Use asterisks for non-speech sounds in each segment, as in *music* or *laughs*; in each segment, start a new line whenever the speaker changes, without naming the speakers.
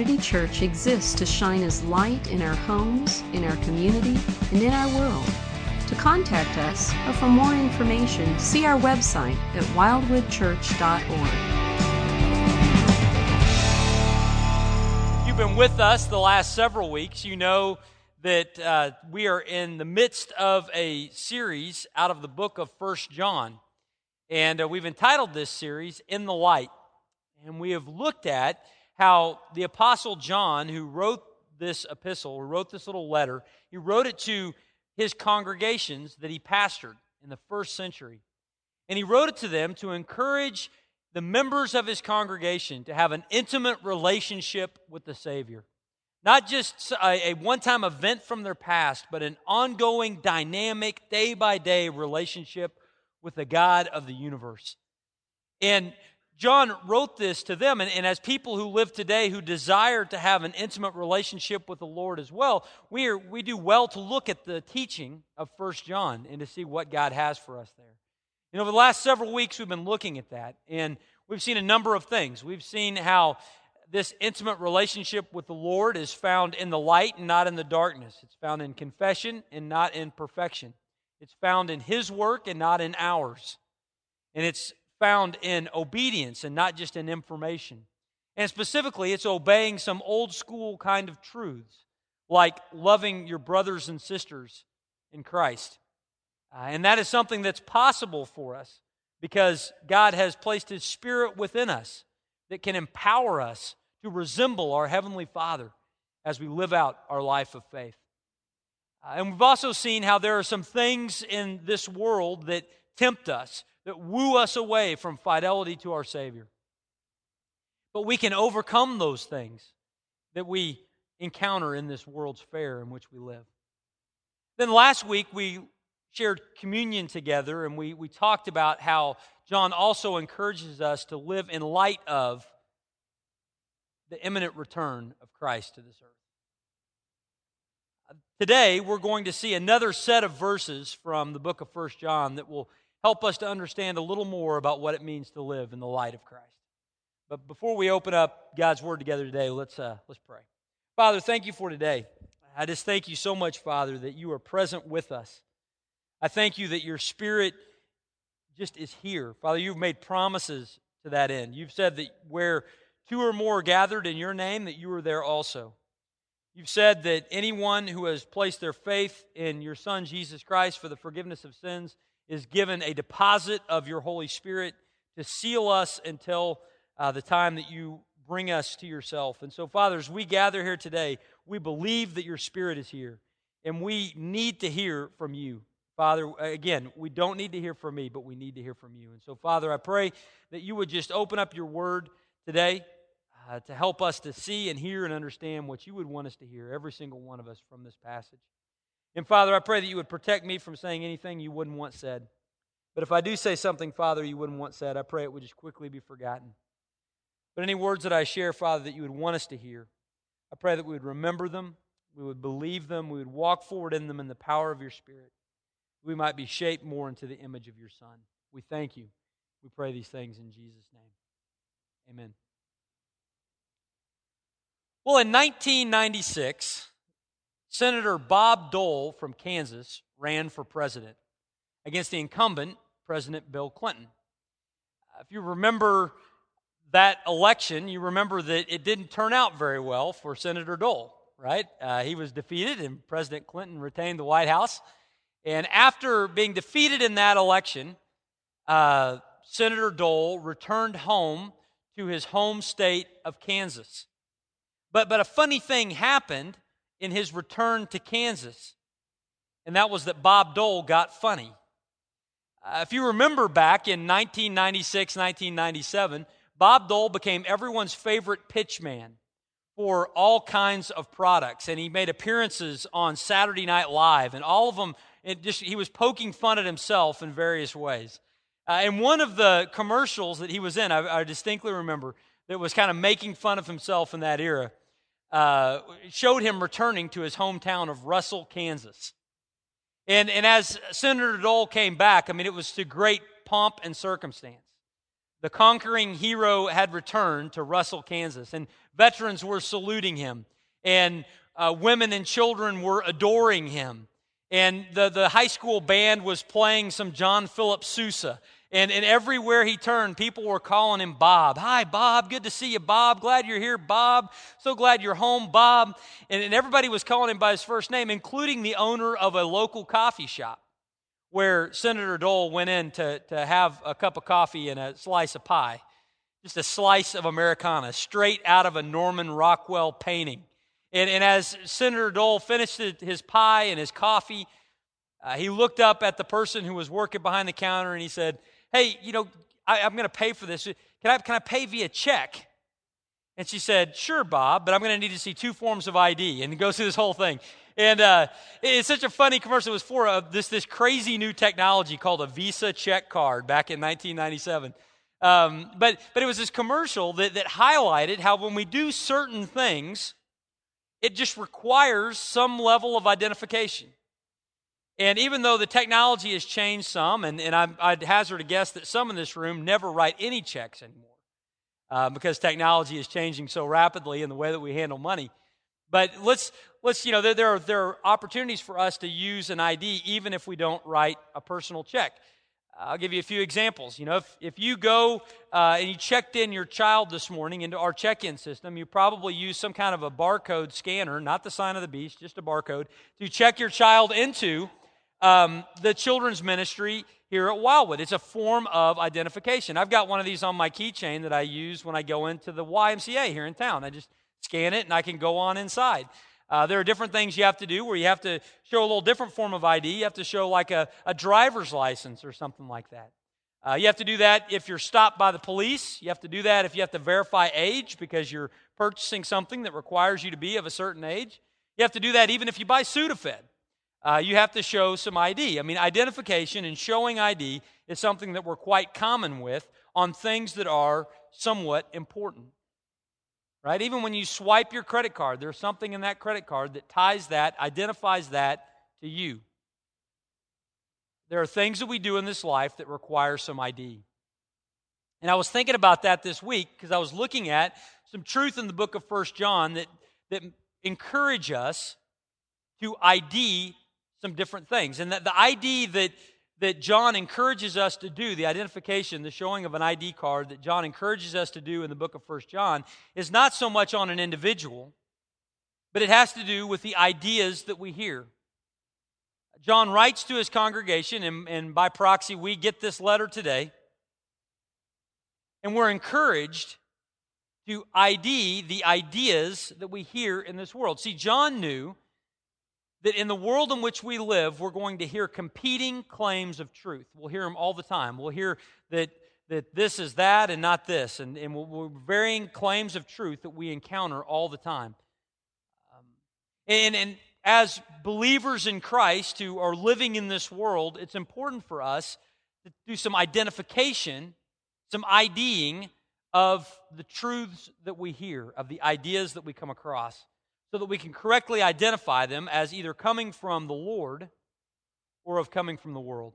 Community Church exists to shine as light in our homes, in our community, and in our world. To contact us or for more information, see our website at wildwoodchurch.org.
You've been with us the last several weeks. You know that uh, we are in the midst of a series out of the book of First John. And uh, we've entitled this series, In the Light. And we have looked at how the Apostle John, who wrote this epistle, who wrote this little letter, he wrote it to his congregations that he pastored in the first century. And he wrote it to them to encourage the members of his congregation to have an intimate relationship with the Savior. Not just a, one time event from their past, but an ongoing, dynamic, day by day relationship with the God of the universe. And John wrote this to them, and, and, as people who live today who desire to have an intimate relationship with the Lord as well, we, are, we do well to look at the teaching of First John and to see what God has for us there. And over the last several weeks, we've been looking at that, and we've seen a number of things. We've seen how this intimate relationship with the Lord is found in the light and not in the darkness. It's found in confession and not in perfection. It's found in His work and not in ours. And it's found in obedience and not just in information. And specifically, it's obeying some old school kind of truths, like loving your brothers and sisters in Christ. Uh, and that is something that's possible for us because God has placed His Spirit within us that can empower us to resemble our Heavenly Father as we live out our life of faith. Uh, and we've also seen how there are some things in this world that tempt us that woo us away from fidelity to our Savior. But we can overcome those things that we encounter in this world's fair in which we live. Then last week we shared communion together and we, we talked about how John also encourages us to live in light of the imminent return of Christ to this earth. Today, we're going to see another set of verses from the book of First John that will help us to understand a little more about what it means to live in the light of Christ. But before we open up God's Word together today, let's, uh, let's pray. Father, thank you for today. I just thank you so much, Father, that you are present with us. I thank you that your Spirit just is here. Father, you've made promises to that end. You've said that where two or more are gathered in your name, that you are there also. You've said that anyone who has placed their faith in your Son, Jesus Christ, for the forgiveness of sins, is given a deposit of your Holy Spirit to seal us until uh, the time that you bring us to yourself. And so, fathers, we gather here today. We believe that your Spirit is here, and we need to hear from you. Father, again, we don't need to hear from me, but we need to hear from you. And so, Father, I pray that you would just open up your word today uh, to help us to see and hear and understand what you would want us to hear, every single one of us, from this passage. And Father, I pray that you would protect me from saying anything you wouldn't want said. But if I do say something, Father, you wouldn't want said, I pray it would just quickly be forgotten. But any words that I share, Father, that you would want us to hear, I pray that we would remember them, we would believe them, we would walk forward in them in the power of your Spirit. We might be shaped more into the image of your Son. We thank you. We pray these things in Jesus' name. Amen. Well, in 1996, Senator Bob Dole from Kansas ran for president against the incumbent, President Bill Clinton. If you remember that election, you remember that it didn't turn out very well for Senator Dole, right? Uh, he was defeated, and President Clinton retained the White House. And after being defeated in that election, uh, Senator Dole returned home to his home state of Kansas. But, but a funny thing happened in his return to Kansas, and that was that Bob Dole got funny. Uh, if you remember back in 1996, 1997, Bob Dole became everyone's favorite pitchman for all kinds of products, and he made appearances on Saturday Night Live, and all of them, just, he was poking fun at himself in various ways. Uh, and one of the commercials that he was in, I, I distinctly remember, that was kind of making fun of himself in that era uh, showed him returning to his hometown of Russell, Kansas. And, and as Senator Dole came back, I mean, it was to great pomp and circumstance. The conquering hero had returned to Russell, Kansas, and veterans were saluting him, and uh, women and children were adoring him. And the, the high school band was playing some John Philip Sousa. And, and everywhere he turned, people were calling him Bob. Hi, Bob. Good to see you, Bob. Glad you're here, Bob. So glad you're home, Bob. And, and everybody was calling him by his first name, including the owner of a local coffee shop where Senator Dole went in to, to have a cup of coffee and a slice of pie. Just a slice of Americana, straight out of a Norman Rockwell painting. And, and as Senator Dole finished his pie and his coffee, uh, he looked up at the person who was working behind the counter and he said, hey, you know, I, am going to pay for this. Can I, can I pay via check? And she said, sure, Bob, but I'm going to need to see two forms of ID. And goes through this whole thing. And uh, it's such a funny commercial. It was for uh, this, this crazy new technology called a Visa check card back in 1997. Um, but, but it was this commercial that, that highlighted how when we do certain things, it just requires some level of identification. And even though the technology has changed some, and, and I, would hazard a guess that some in this room never write any checks anymore uh, because technology is changing so rapidly in the way that we handle money. But let's, let's you know, there, there, are, there are opportunities for us to use an ID even if we don't write a personal check. I'll give you a few examples. You know, if, if you go uh, and you checked in your child this morning into our check in system, you probably use some kind of a barcode scanner, not the sign of the beast, just a barcode, to check your child into um, the children's ministry here at Wildwood. It's a form of identification. I've got one of these on my keychain that I use when I go into the YMCA here in town. I just scan it and I can go on inside. Uh, there are different things you have to do where you have to show a little different form of ID. You have to show like a, a driver's license or something like that. Uh, you have to do that if you're stopped by the police. You have to do that if you have to verify age because you're purchasing something that requires you to be of a certain age. You have to do that even if you buy Sudafed uh, you have to show some ID. I mean, identification and showing ID is something that we're quite common with on things that are somewhat important. Right? Even when you swipe your credit card, there's something in that credit card that ties that, identifies that to you. There are things that we do in this life that require some ID. And I was thinking about that this week because I was looking at some truth in the book of First John that, that encourage us to ID some different things. And that the ID that, that John encourages us to do, the identification, the showing of an ID card that John encourages us to do in the book of First John, is not so much on an individual, but it has to do with the ideas that we hear. John writes to his congregation, and, and by proxy, we get this letter today. And we're encouraged to ID the ideas that we hear in this world. See, John knew that in the world in which we live, we're going to hear competing claims of truth. We'll hear them all the time. We'll hear that, that this is that and not this, and, and we're varying claims of truth that we encounter all the time. Um, and, and as believers in Christ who are living in this world, it's important for us to do some identification, some IDing of the truths that we hear, of the ideas that we come across so that we can correctly identify them as either coming from the Lord or of coming from the world.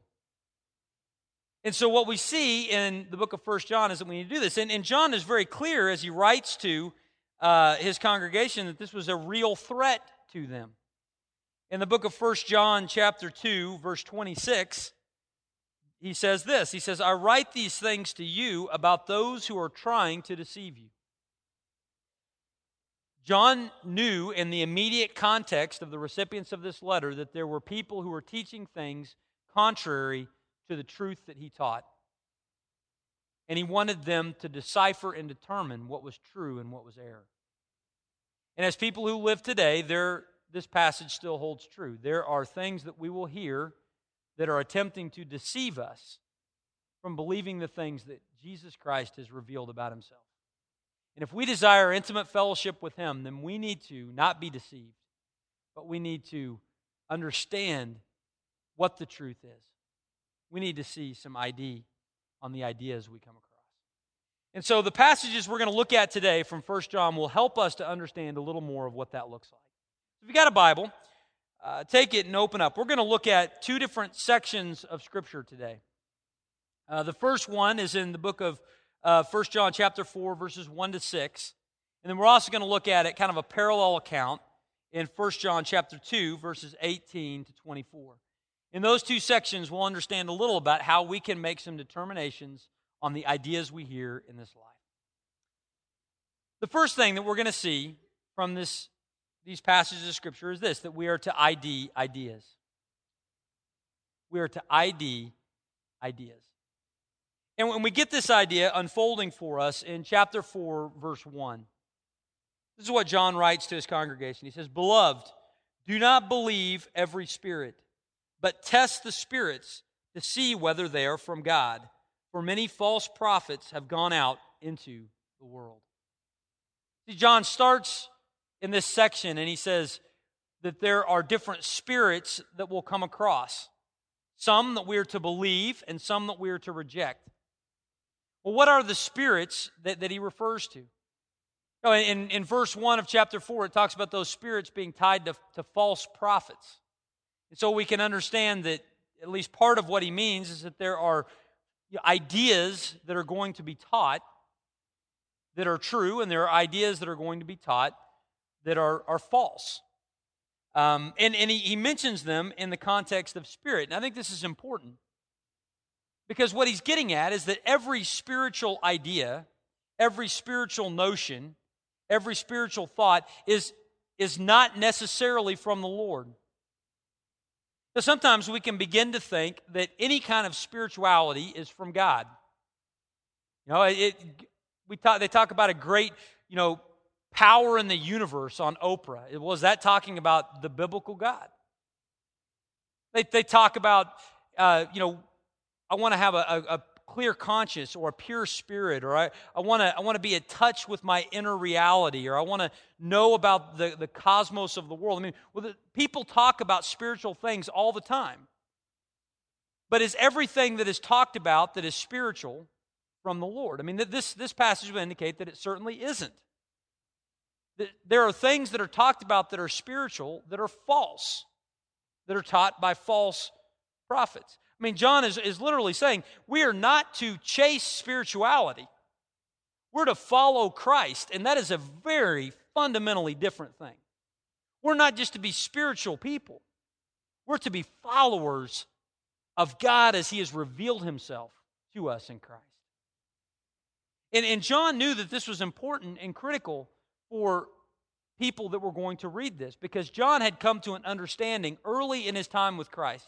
And so, what we see in the book of First John is that we need to do this. And, and John is very clear as he writes to uh, his congregation that this was a real threat to them. In the book of First John, chapter 2, verse 26, he says this He says, I write these things to you about those who are trying to deceive you. John knew in the immediate context of the recipients of this letter that there were people who were teaching things contrary to the truth that he taught. And he wanted them to decipher and determine what was true and what was error. And as people who live today, there, this passage still holds true. There are things that we will hear that are attempting to deceive us from believing the things that Jesus Christ has revealed about himself. And if we desire intimate fellowship with Him, then we need to not be deceived, but we need to understand what the truth is. We need to see some ID on the ideas we come across. And so the passages we're going to look at today from 1 John will help us to understand a little more of what that looks like. If you've got a Bible, uh, take it and open up. We're going to look at two different sections of Scripture today. Uh, the first one is in the book of uh, 1 John chapter 4, verses 1 to 6. And then we're also going to look at it kind of a parallel account in 1 John chapter 2, verses 18 to 24. In those two sections, we'll understand a little about how we can make some determinations on the ideas we hear in this life. The first thing that we're going to see from this, these passages of Scripture is this that we are to ID ideas. We are to ID ideas. And when we get this idea unfolding for us in chapter 4, verse 1, this is what John writes to his congregation. He says, Beloved, do not believe every spirit, but test the spirits to see whether they are from God. For many false prophets have gone out into the world. See, John starts in this section and he says that there are different spirits that will come across some that we are to believe and some that we are to reject. Well, what are the spirits that, that he refers to? Oh, in, in verse 1 of chapter 4, it talks about those spirits being tied to, to false prophets. And so we can understand that at least part of what he means is that there are ideas that are going to be taught that are true, and there are ideas that are going to be taught that are, are false. Um, and and he, he mentions them in the context of spirit. And I think this is important because what he's getting at is that every spiritual idea, every spiritual notion, every spiritual thought is, is not necessarily from the Lord. So sometimes we can begin to think that any kind of spirituality is from God. You know, it, we talk, they talk about a great, you know, power in the universe on Oprah. Was that talking about the biblical God? They, they talk about, uh, you know, I want to have a, a, a clear conscience or a pure spirit, or I, I want to I wanna be in touch with my inner reality, or I want to know about the, the cosmos of the world. I mean, well, the, people talk about spiritual things all the time. But is everything that is talked about that is spiritual from the Lord? I mean, this, this passage would indicate that it certainly isn't. There are things that are talked about that are spiritual that are false, that are taught by false prophets. I mean, John is, is literally saying we are not to chase spirituality, we're to follow Christ, and that is a very fundamentally different thing. We're not just to be spiritual people, we're to be followers of God as He has revealed Himself to us in Christ. And, and John knew that this was important and critical for people that were going to read this because John had come to an understanding early in his time with Christ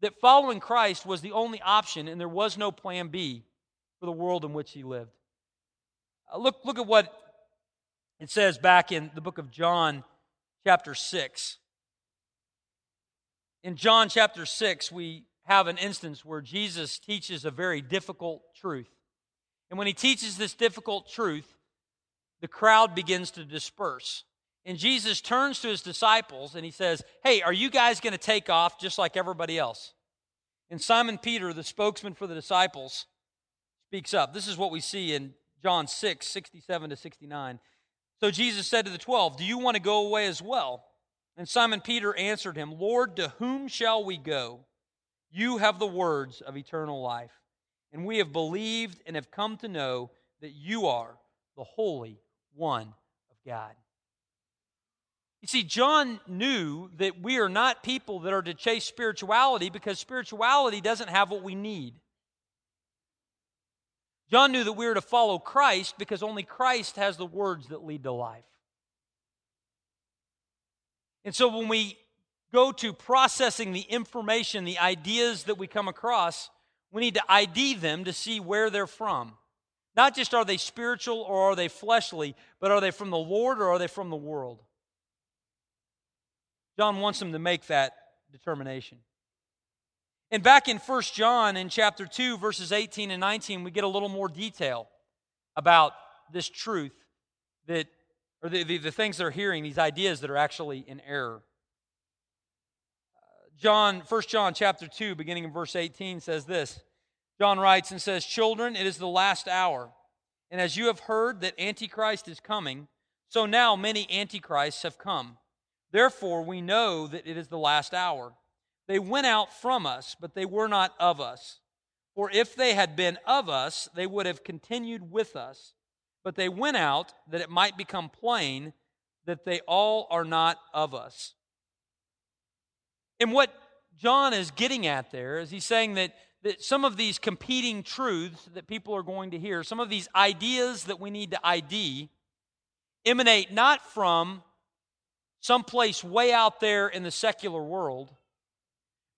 that following Christ was the only option and there was no plan B for the world in which he lived. Uh, look, look at what it says back in the book of John, chapter 6. In John chapter 6, we have an instance where Jesus teaches a very difficult truth. And when he teaches this difficult truth, the crowd begins to disperse. And Jesus turns to his disciples and he says, Hey, are you guys going to take off just like everybody else? And Simon Peter, the spokesman for the disciples, speaks up. This is what we see in John 6, 67 to 69. So Jesus said to the twelve, Do you want to go away as well? And Simon Peter answered him, Lord, to whom shall we go? You have the words of eternal life. And we have believed and have come to know that you are the Holy One of God. You see, John knew that we are not people that are to chase spirituality because spirituality doesn't have what we need. John knew that we are to follow Christ because only Christ has the words that lead to life. And so when we go to processing the information, the ideas that we come across, we need to ID them to see where they're from. Not just are they spiritual or are they fleshly, but are they from the Lord or are they from the world? John wants them to make that determination. And back in 1 John in chapter 2, verses 18 and 19, we get a little more detail about this truth that, or the, the, the things they're hearing, these ideas that are actually in error. John, 1 John chapter 2, beginning in verse 18, says this. John writes and says, Children, it is the last hour. And as you have heard that Antichrist is coming, so now many Antichrists have come. Therefore, we know that it is the last hour. They went out from us, but they were not of us. For if they had been of us, they would have continued with us. But they went out that it might become plain that they all are not of us. And what John is getting at there is he's saying that, that some of these competing truths that people are going to hear, some of these ideas that we need to ID, emanate not from someplace way out there in the secular world,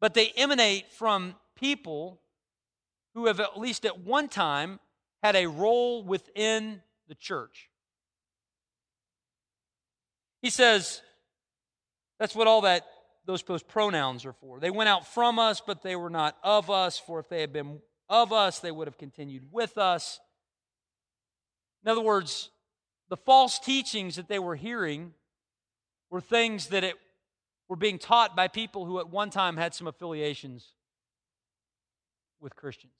but they emanate from people who have at least at one time had a role within the church. He says that's what all that those, those pronouns are for. They went out from us, but they were not of us, for if they had been of us, they would have continued with us. In other words, the false teachings that they were hearing were things that it were being taught by people who at one time had some affiliations with Christians.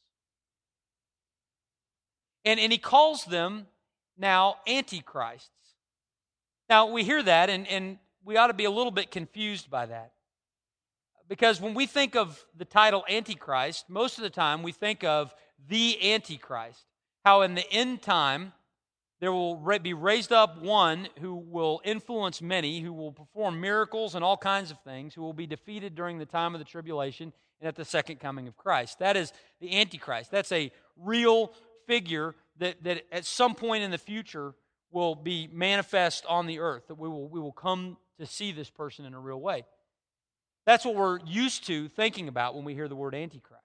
And, and he calls them now antichrists. Now, we hear that, and, and we ought to be a little bit confused by that. Because when we think of the title Antichrist, most of the time we think of the Antichrist. How in the end time, there will be raised up one who will influence many, who will perform miracles and all kinds of things, who will be defeated during the time of the tribulation and at the second coming of Christ. That is the Antichrist. That's a real figure that, that at some point in the future will be manifest on the earth, that we will, we will come to see this person in a real way. That's what we're used to thinking about when we hear the word Antichrist.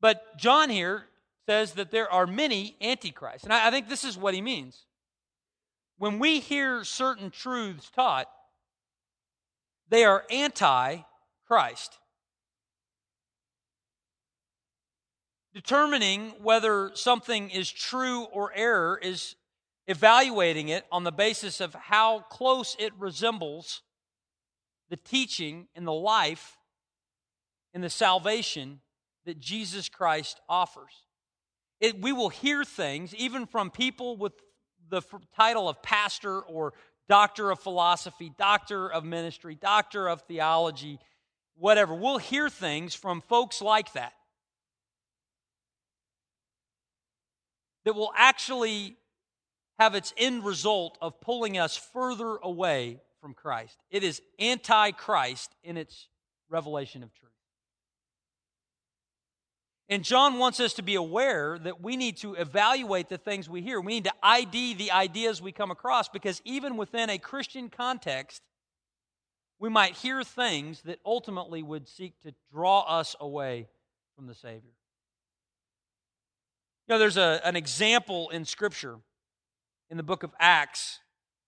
But John here says that there are many Antichrists. And I, I think this is what he means. When we hear certain truths taught, they are anti Christ. Determining whether something is true or error is evaluating it on the basis of how close it resembles the teaching and the life and the salvation that Jesus Christ offers. It, we will hear things, even from people with the title of pastor or doctor of philosophy, doctor of ministry, doctor of theology, whatever. We'll hear things from folks like that that will actually have its end result of pulling us further away from Christ. It is anti Christ in its revelation of truth. And John wants us to be aware that we need to evaluate the things we hear. We need to ID the ideas we come across because even within a Christian context, we might hear things that ultimately would seek to draw us away from the Savior. You know, there's a, an example in Scripture in the book of Acts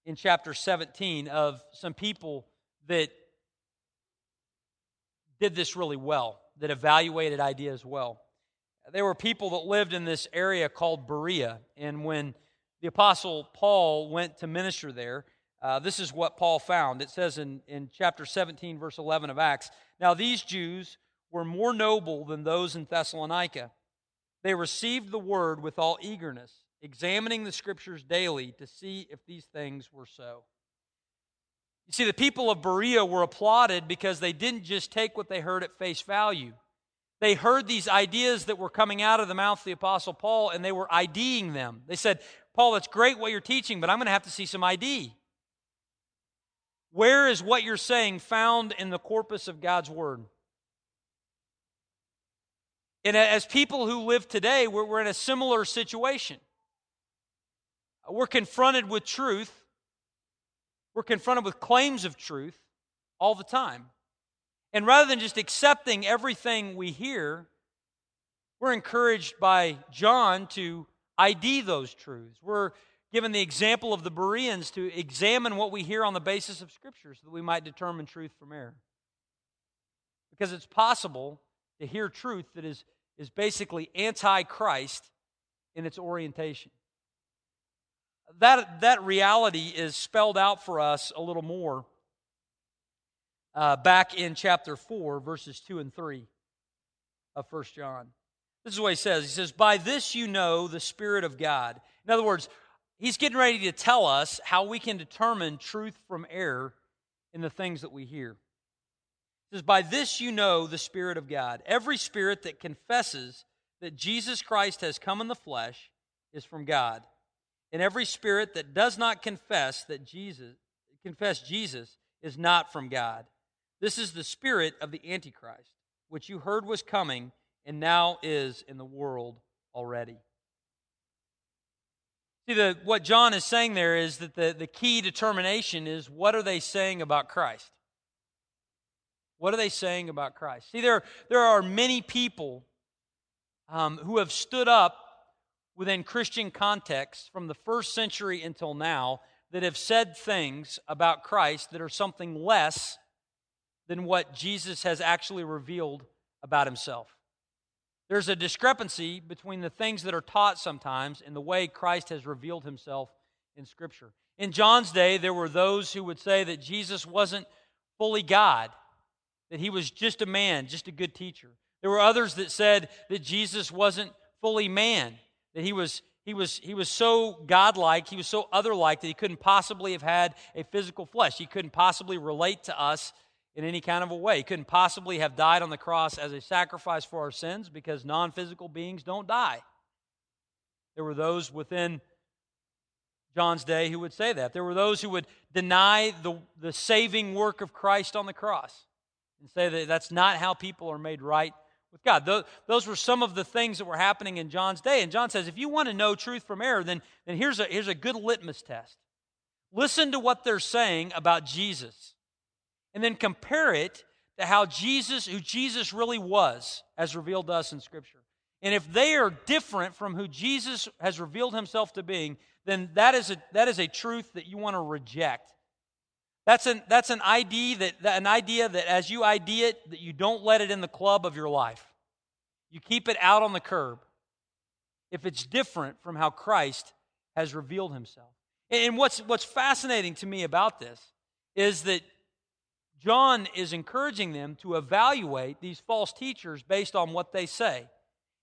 in chapter 17 of some people that did this really well, that evaluated ideas well. There were people that lived in this area called Berea, and when the Apostle Paul went to minister there, uh, this is what Paul found. It says in, in chapter 17, verse 11 of Acts Now these Jews were more noble than those in Thessalonica. They received the word with all eagerness examining the scriptures daily to see if these things were so. You see, the people of Berea were applauded because they didn't just take what they heard at face value. They heard these ideas that were coming out of the mouth of the Apostle Paul and they were IDing them. They said, Paul, that's great what you're teaching, but I'm going to have to see some ID. Where is what you're saying found in the corpus of God's Word? And as people who live today, we're, we're in a similar situation. We're confronted with truth. We're confronted with claims of truth all the time. And rather than just accepting everything we hear, we're encouraged by John to ID those truths. We're given the example of the Bereans to examine what we hear on the basis of Scripture so that we might determine truth from error. Because it's possible to hear truth that is, is basically anti Christ in its orientation that, that reality is spelled out for us a little more uh, back in chapter 4, verses 2 and 3 of 1 John. This is what he says. He says, By this you know the Spirit of God. In other words, he's getting ready to tell us how we can determine truth from error in the things that we hear. He says, By this you know the Spirit of God. Every spirit that confesses that Jesus Christ has come in the flesh is from God. And every spirit that does not confess that Jesus confess Jesus is not from God. This is the spirit of the antichrist, which you heard was coming and now is in the world already. See, the, what John is saying there is that the, the key determination is what are they saying about Christ? What are they saying about Christ? See, there, there are many people um, who have stood up within Christian context from the first century until now that have said things about Christ that are something less than what Jesus has actually revealed about himself. There's a discrepancy between the things that are taught sometimes and the way Christ has revealed himself in Scripture. In John's day, there were those who would say that Jesus wasn't fully God, that he was just a man, just a good teacher. There were others that said that Jesus wasn't fully man, that he was he was he was so godlike, he was so otherlike that he couldn't possibly have had a physical flesh. He couldn't possibly relate to us in any kind of a way. He couldn't possibly have died on the cross as a sacrifice for our sins because non-physical beings don't die. There were those within John's day who would say that. There were those who would deny the, the saving work of Christ on the cross and say that that's not how people are made right with God. Those were some of the things that were happening in John's day. And John says, if you want to know truth from error, then, then here's, a, here's a good litmus test. Listen to what they're saying about Jesus, and then compare it to how Jesus, who Jesus really was, as revealed to us in Scripture. And if they are different from who Jesus has revealed himself to being, then that is a, that is a truth that you want to reject. That's an, that's an idea that, an idea that as you ID it, that you don't let it in the club of your life. You keep it out on the curb if it's different from how Christ has revealed himself. And what's, what's fascinating to me about this is that John is encouraging them to evaluate these false teachers based on what they say.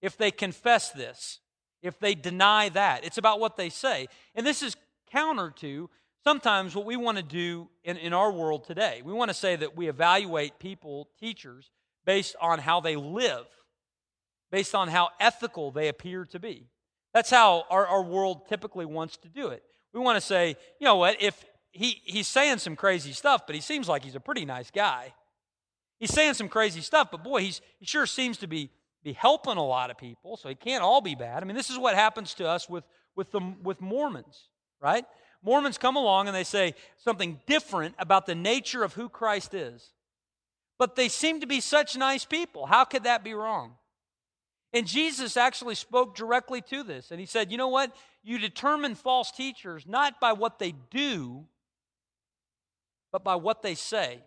If they confess this, if they deny that, it's about what they say. And this is counter to sometimes what we want to do in, in our world today. We want to say that we evaluate people, teachers, based on how they live, based on how ethical they appear to be. That's how our, our world typically wants to do it. We want to say, you know what, if he, he's saying some crazy stuff, but he seems like he's a pretty nice guy. He's saying some crazy stuff, but boy, he's, he sure seems to be, be helping a lot of people, so he can't all be bad. I mean, this is what happens to us with, with, the, with Mormons, right? Mormons come along and they say something different about the nature of who Christ is. But they seem to be such nice people. How could that be wrong? And Jesus actually spoke directly to this. And he said, You know what? You determine false teachers not by what they do, but by what they say.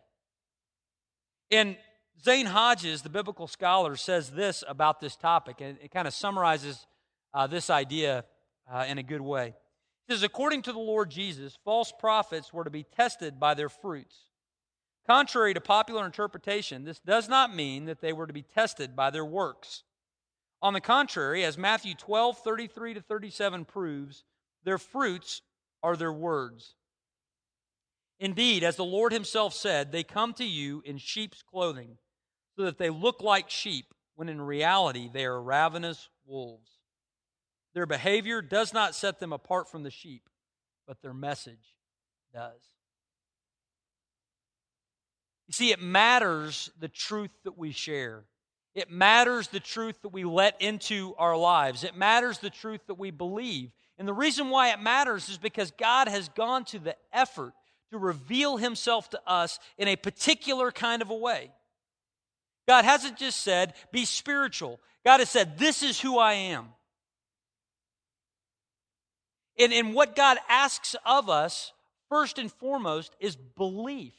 And Zane Hodges, the biblical scholar, says this about this topic, and it kind of summarizes uh, this idea uh, in a good way. He says, according to the Lord Jesus, false prophets were to be tested by their fruits. Contrary to popular interpretation, this does not mean that they were to be tested by their works. On the contrary, as Matthew 12, 33 to 37 proves, their fruits are their words. Indeed, as the Lord Himself said, they come to you in sheep's clothing, so that they look like sheep, when in reality they are ravenous wolves. Their behavior does not set them apart from the sheep, but their message does. You see, it matters the truth that we share. It matters the truth that we let into our lives. It matters the truth that we believe. And the reason why it matters is because God has gone to the effort to reveal himself to us in a particular kind of a way. God hasn't just said, be spiritual. God has said, this is who I am. And, and what God asks of us, first and foremost, is belief.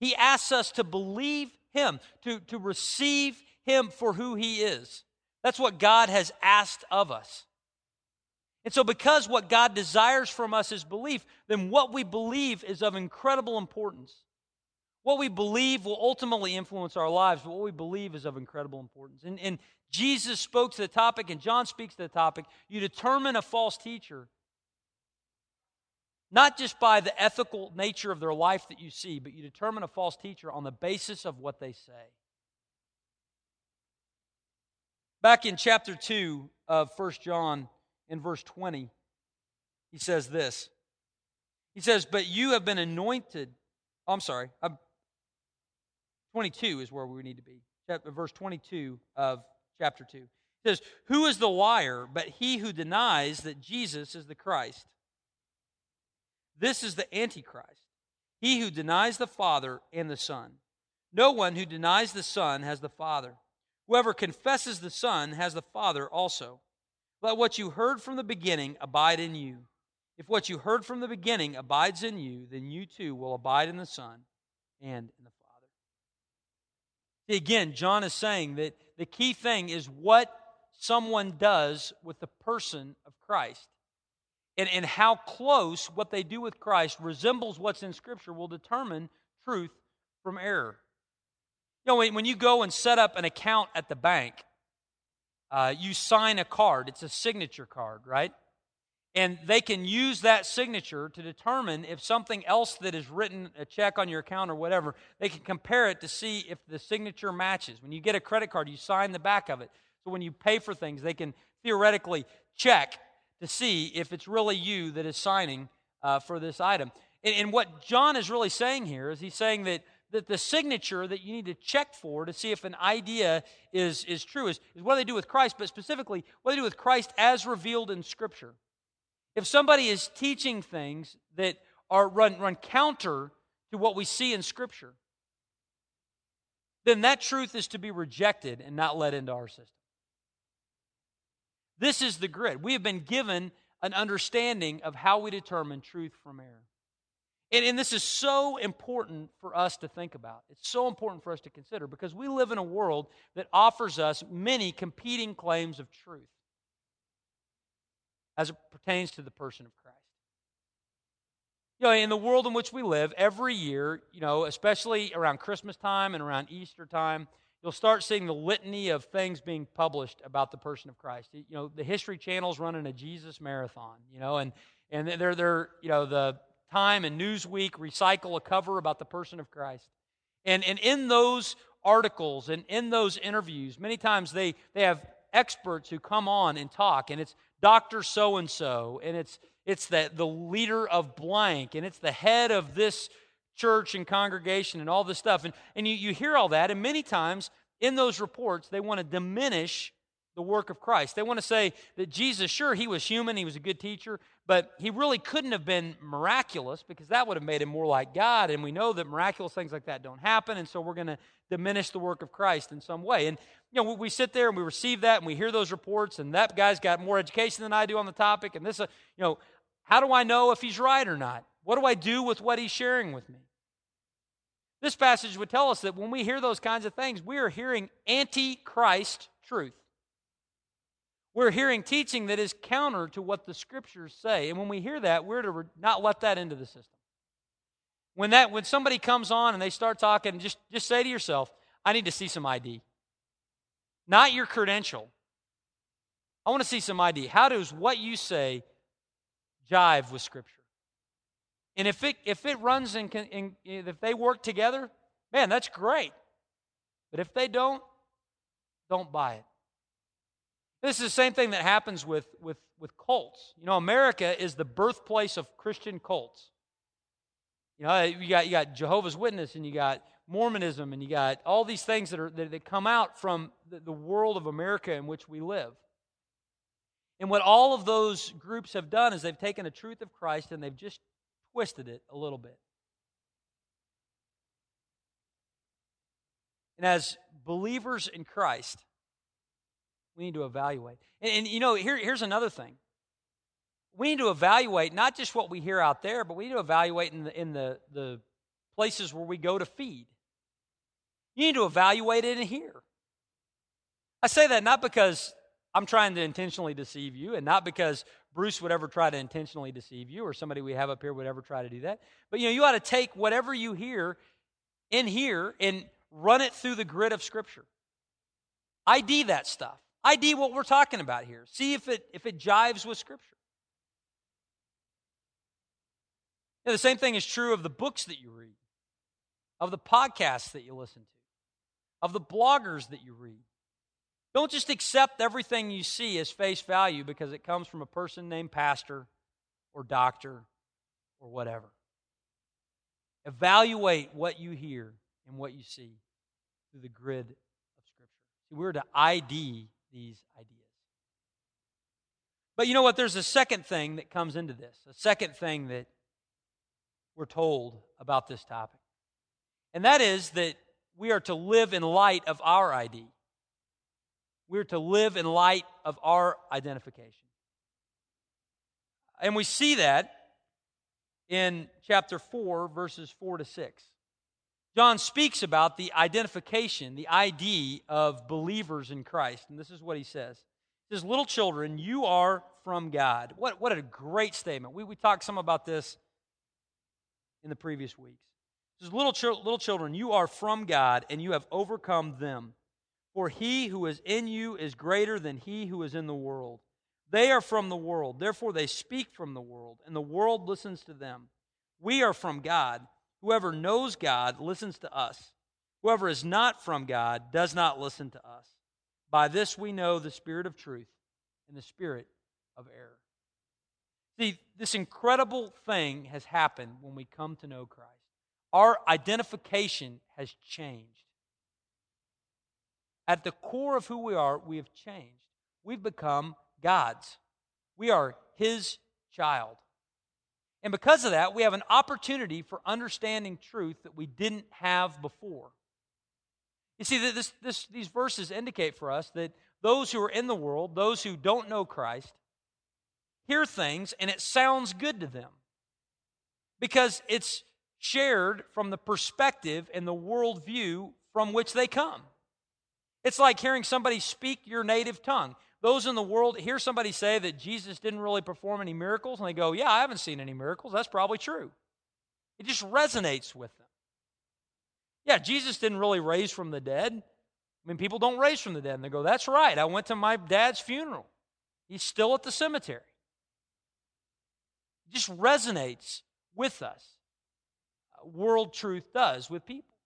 He asks us to believe Him, to, to receive Him for who He is. That's what God has asked of us. And so, because what God desires from us is belief, then what we believe is of incredible importance. What we believe will ultimately influence our lives, but what we believe is of incredible importance. And, and Jesus spoke to the topic, and John speaks to the topic. You determine a false teacher not just by the ethical nature of their life that you see, but you determine a false teacher on the basis of what they say. Back in chapter 2 of 1 John, in verse 20, he says this. He says, But you have been anointed. Oh, I'm sorry. I'm, 22 is where we need to be. Chapter, verse 22 of chapter 2. It says, Who is the liar but he who denies that Jesus is the Christ? This is the Antichrist, he who denies the Father and the Son. No one who denies the Son has the Father. Whoever confesses the Son has the Father also. Let what you heard from the beginning abide in you. If what you heard from the beginning abides in you, then you too will abide in the Son and in the Father. See, again, John is saying that the key thing is what someone does with the person of Christ. And, and how close what they do with Christ resembles what's in Scripture will determine truth from error. You know, when, when you go and set up an account at the bank, uh, you sign a card. It's a signature card, right? And they can use that signature to determine if something else that is written, a check on your account or whatever, they can compare it to see if the signature matches. When you get a credit card, you sign the back of it. So when you pay for things, they can theoretically check to see if it's really you that is signing uh, for this item. And, and what John is really saying here is he's saying that that the signature that you need to check for to see if an idea is, is true is, is what they do with Christ, but specifically what they do with Christ as revealed in Scripture. If somebody is teaching things that are run, run counter to what we see in Scripture, then that truth is to be rejected and not let into our system. This is the grid. We have been given an understanding of how we determine truth from error. And, and, this is so important for us to think about. It's so important for us to consider because we live in a world that offers us many competing claims of truth as it pertains to the person of Christ. You know, in the world in which we live, every year, you know, especially around Christmas time and around Easter time, you'll start seeing the litany of things being published about the person of Christ. You know, the History Channel's running a Jesus marathon, you know, and and they're they're you know the Time and Newsweek recycle a cover about the person of Christ. And, and in those articles and in those interviews, many times they, they have experts who come on and talk, and it's Dr. So and so, and it's, it's the, the leader of blank, and it's the head of this church and congregation, and all this stuff. And, and you, you hear all that, and many times in those reports, they want to diminish the work of Christ. They want to say that Jesus, sure, he was human, he was a good teacher, but he really couldn't have been miraculous because that would have made him more like God. And we know that miraculous things like that don't happen. And so we're going to diminish the work of Christ in some way. And, you know, we, sit there and we receive that and we hear those reports, and that guy's got more education than I do on the topic. And this, uh, you know, how do I know if he's right or not? What do I do with what he's sharing with me? This passage would tell us that when we hear those kinds of things, we are hearing anti Christ truth. We're hearing teaching that is counter to what the scriptures say. And when we hear that, we're to not let that into the system. When that when somebody comes on and they start talking, just, just say to yourself, I need to see some ID. Not your credential. I want to see some ID. How does what you say jive with Scripture? And if it if it runs and if they work together, man, that's great. But if they don't, don't buy it. This is the same thing that happens with, with, with cults. You know, America is the birthplace of Christian cults. You know, you got, you got Jehovah's Witness and you got Mormonism and you got all these things that, are, that, that come out from the, the world of America in which we live. And what all of those groups have done is they've taken the truth of Christ and they've just twisted it a little bit. And as believers in Christ, we need to evaluate. And, and you know, here, here's another thing. We need to evaluate not just what we hear out there, but we need to evaluate in the, in the, the places where we go to feed. You need to evaluate it in here. I say that not because I'm trying to intentionally deceive you, and not because Bruce would ever try to intentionally deceive you, or somebody we have up here would ever try to do that. But you know, you ought to take whatever you hear in here and run it through the grid of Scripture. ID that stuff. ID what we're talking about here. See if it if it jives with Scripture. You know, the same thing is true of the books that you read, of the podcasts that you listen to, of the bloggers that you read. Don't just accept everything you see as face value because it comes from a person named pastor or doctor or whatever. Evaluate what you hear and what you see through the grid of Scripture. We're to ID these ideas. But you know what? There's a second thing that comes into this, a second thing that we're told about this topic. And that is that we are to live in light of our ID. We're to live in light of our identification. And we see that in chapter 4, verses 4 to 6. John speaks about the identification, the ID of believers in Christ. And this is what he says. He says, Little children, you are from God. What, what a great statement. We, we talked some about this in the previous weeks. He says, little, ch- little children, you are from God, and you have overcome them. For he who is in you is greater than he who is in the world. They are from the world, therefore they speak from the world, and the world listens to them. We are from God. Whoever knows God listens to us. Whoever is not from God does not listen to us. By this we know the spirit of truth and the spirit of error. See, this incredible thing has happened when we come to know Christ. Our identification has changed. At the core of who we are, we have changed. We've become God's. We are His child. And because of that, we have an opportunity for understanding truth that we didn't have before. You see, this, this, these verses indicate for us that those who are in the world, those who don't know Christ, hear things and it sounds good to them because it's shared from the perspective and the worldview from which they come. It's like hearing somebody speak your native tongue. Those in the world hear somebody say that Jesus didn't really perform any miracles, and they go, Yeah, I haven't seen any miracles. That's probably true. It just resonates with them. Yeah, Jesus didn't really raise from the dead. I mean, people don't raise from the dead. And they go, That's right. I went to my dad's funeral. He's still at the cemetery. It just resonates with us. World truth does with people.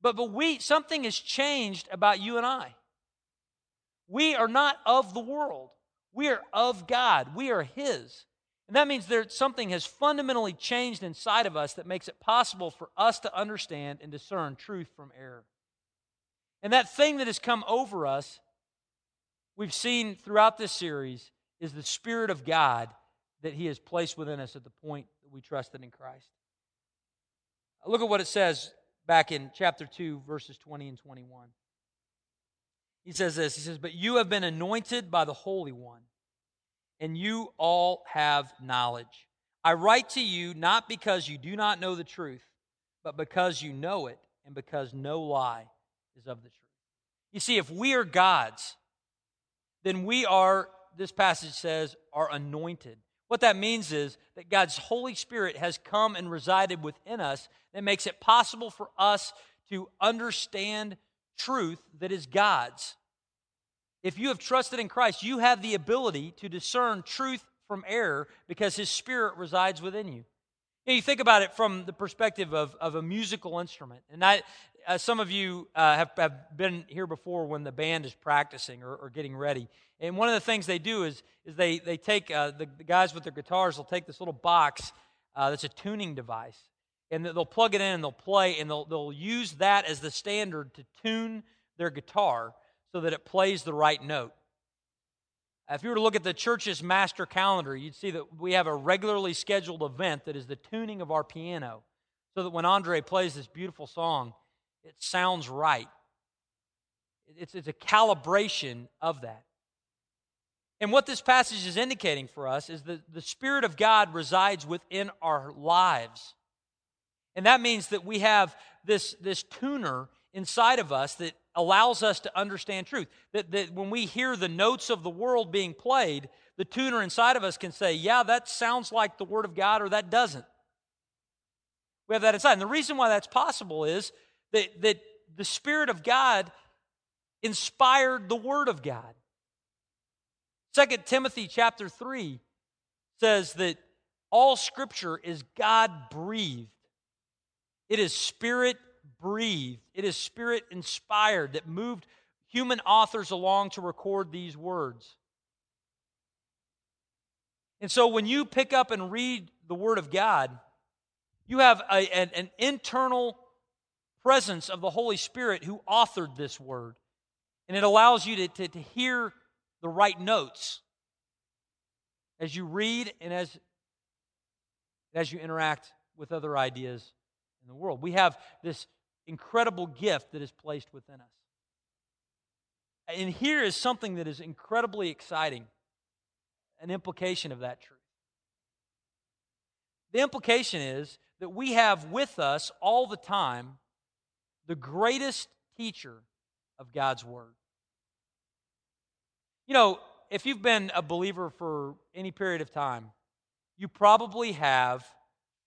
But, but we, something has changed about you and I. We are not of the world. We are of God. We are His. And that means that something has fundamentally changed inside of us that makes it possible for us to understand and discern truth from error. And that thing that has come over us, we've seen throughout this series, is the Spirit of God that He has placed within us at the point that we trusted in Christ. Look at what it says back in chapter 2, verses 20 and 21. He says this He says, But you have been anointed by the Holy One, and you all have knowledge. I write to you not because you do not know the truth, but because you know it, and because no lie is of the truth. You see, if we are God's, then we are, this passage says, are anointed. What that means is that God's Holy Spirit has come and resided within us that makes it possible for us to understand truth that is God's. If you have trusted in Christ, you have the ability to discern truth from error because His Spirit resides within you. You, you think about it from the perspective of, of a musical instrument. And I, uh, some of you uh, have, have been here before when the band is practicing or, or, getting ready. And one of the things they do is, is they, they take, uh, the, the, guys with their guitars will take this little box uh, that's a tuning device. And they'll plug it in and they'll play, and they'll, they'll use that as the standard to tune their guitar so that it plays the right note. If you were to look at the church's master calendar, you'd see that we have a regularly scheduled event that is the tuning of our piano, so that when Andre plays this beautiful song, it sounds right. It's, it's a calibration of that. And what this passage is indicating for us is that the Spirit of God resides within our lives. And that means that we have this, this tuner inside of us that allows us to understand truth. That, that when we hear the notes of the world being played, the tuner inside of us can say, yeah, that sounds like the Word of God, or that doesn't. We have that inside. And the reason why that's possible is that, that the Spirit of God inspired the Word of God. Second Timothy chapter 3 says that all scripture is God breathed. It is spirit breathed. It is spirit inspired that moved human authors along to record these words. And so when you pick up and read the Word of God, you have a, an, an internal presence of the Holy Spirit who authored this Word. And it allows you to, to, to hear the right notes as you read and as, as you interact with other ideas in the world. We have this incredible gift that is placed within us. And here is something that is incredibly exciting an implication of that truth. The implication is that we have with us all the time the greatest teacher of God's Word. You know, if you've been a believer for any period of time, you probably have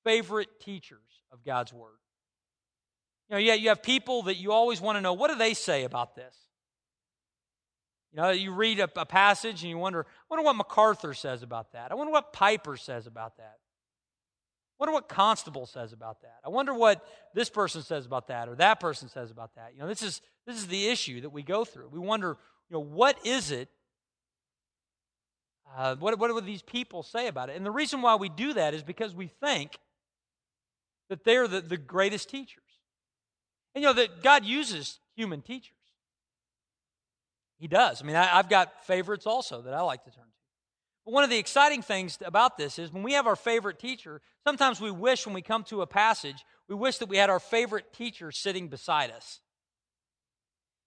favorite teachers of God's Word. You know, yeah, you have people that you always want to know what do they say about this? You know, you read a, a, passage and you wonder, I wonder what MacArthur says about that. I wonder what Piper says about that. I wonder what Constable says about that. I wonder what this person says about that or that person says about that. You know, this is this is the issue that we go through. We wonder, you know, what is it? Uh, what, what would these people say about it? And the reason why we do that is because we think that they're the, the greatest teachers. And you know that God uses human teachers. He does. I mean, I, have got favorites also that I like to turn to. But one of the exciting things about this is when we have our favorite teacher, sometimes we wish when we come to a passage, we wish that we had our favorite teacher sitting beside us.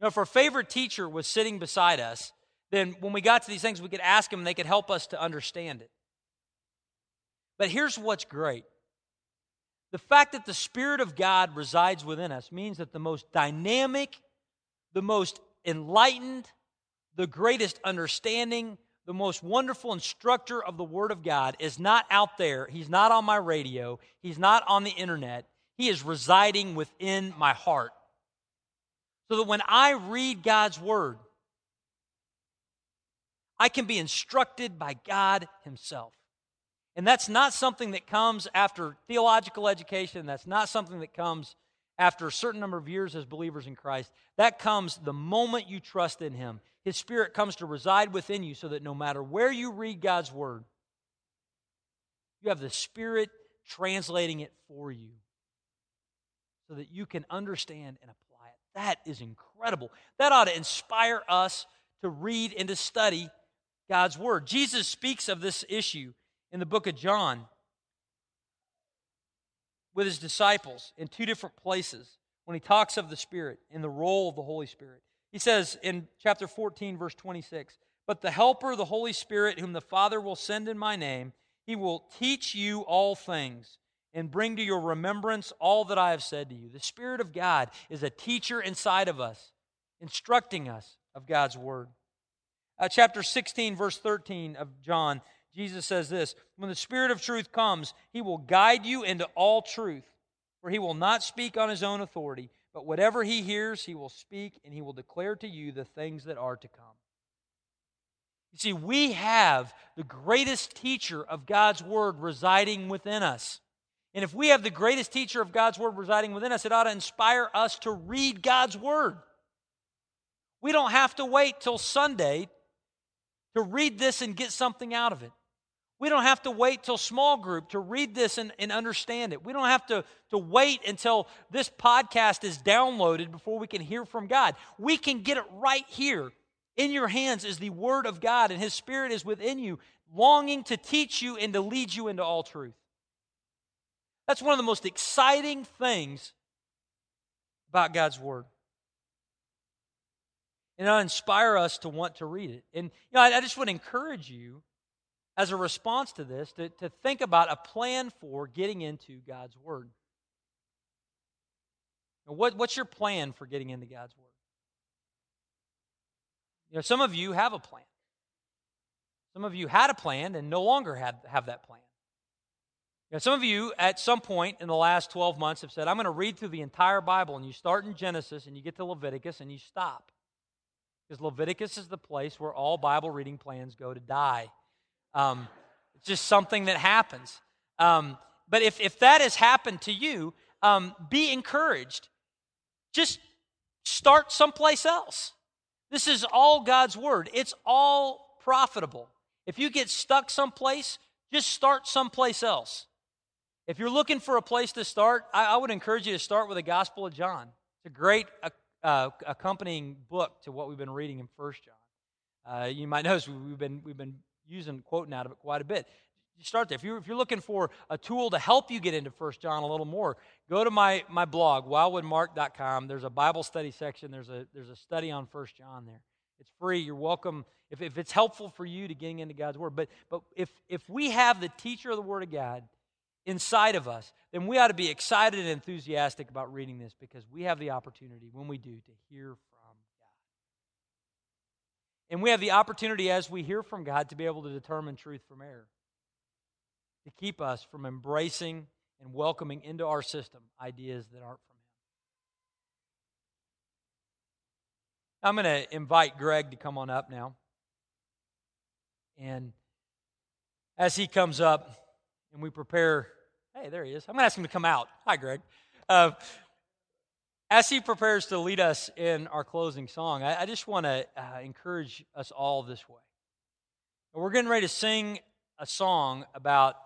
Know, if our favorite teacher was sitting beside us, then when we got to these things, we could ask them and they could help us to understand it. But here's what's great the fact that the Spirit of God resides within us means that the most dynamic, the most enlightened, the greatest understanding, the most wonderful instructor of the Word of God is not out there. He's not on my radio. He's not on the internet. He is residing within my heart. So that when I read God's Word, I can be instructed by God Himself. And that's not something that comes after theological education. That's not something that comes after a certain number of years as believers in Christ. That comes the moment you trust in Him. His Spirit comes to reside within you so that no matter where you read God's Word, you have the Spirit translating it for you so that you can understand and apply it. That is incredible. That ought to inspire us to read and to study God's Word. Jesus speaks of this issue in the book of John with his disciples in two different places when he talks of the Spirit and the role of the Holy Spirit. He says in chapter 14, verse 26, But the Helper, the Holy Spirit, whom the Father will send in my name, he will teach you all things and bring to your remembrance all that I have said to you. The Spirit of God is a teacher inside of us, instructing us of God's Word. Uh, chapter 16, verse 13 of John Jesus says this When the Spirit of truth comes, he will guide you into all truth, for he will not speak on his own authority, but whatever he hears, he will speak, and he will declare to you the things that are to come. You see, we have the greatest teacher of God's Word residing within us. And if we have the greatest teacher of God's Word residing within us, it ought to inspire us to read God's Word. We don't have to wait till Sunday to read this and get something out of it. We don't have to wait till small group to read this and, and understand it. We don't have to, to wait until this podcast is downloaded before we can hear from God. We can get it right here. In your hands is the Word of God, and His Spirit is within you, longing to teach you and to lead you into all truth. That's one of the most exciting things about God's Word. And it'll inspire us to want to read it. And you know, I, I just to encourage you as a response to this, to, to think about a plan for getting into God's Word. What, what's your plan for getting into God's Word? You know, some of you have a plan. Some of you had a plan and no longer have, have that plan. Some of you, at some point in the last 12 months, have said, I'm going to read through the entire Bible. And you start in Genesis and you get to Leviticus and you stop. Because Leviticus is the place where all Bible reading plans go to die. Um, just something that happens. Um, but if, if that has happened to you, um, be encouraged. Just start someplace else. This is all God's Word, it's all profitable. If you get stuck someplace, just start someplace else. If you're looking for a place to start, I, I would encourage you to start with the Gospel of John. It's a great uh, uh, accompanying book to what we've been reading in First John. Uh, you might *laughs* notice we've been, we've been using, quoting out of it quite a bit. You start there. If you're, if you're looking for a tool to help you get into First John a little more, go to my, my blog, wildwoodmark.com. There's a Bible study section. There's a, there's a study on First John there. It's free. You're welcome if, if it's helpful for you to getting into God's Word. But, but if, if we have the teacher of the Word of God inside of us, then we ought to be excited and enthusiastic about reading this because we have the opportunity, when we do, to hear. And we have the opportunity, as we hear from God, to be able to determine truth from error, to keep us from embracing and welcoming into our system ideas that aren't from Him. I'm going to invite Greg to come on up now. And as he comes up, and we prepare. Hey, there he is. I'm going to ask him to come out. Hi, Greg. Uh, as he prepares to lead us in our closing song, I, I just want to uh, encourage us all this way. We're getting ready to sing a song about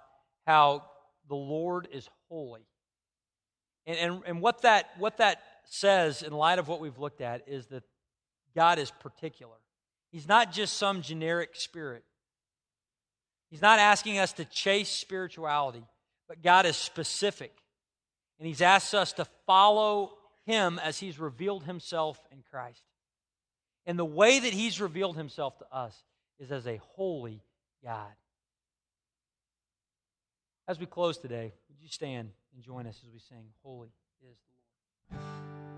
how the Lord is holy. And, and, and what, that, what that says, in light of what we've looked at, is that God is particular. He's not just some generic spirit, He's not asking us to chase spirituality, but God is specific. And He's asked us to follow Him as He's revealed Himself in Christ. And the way that He's revealed Himself to us is as a holy God. As we close today, would you stand and join us as we sing, Holy is the Lord?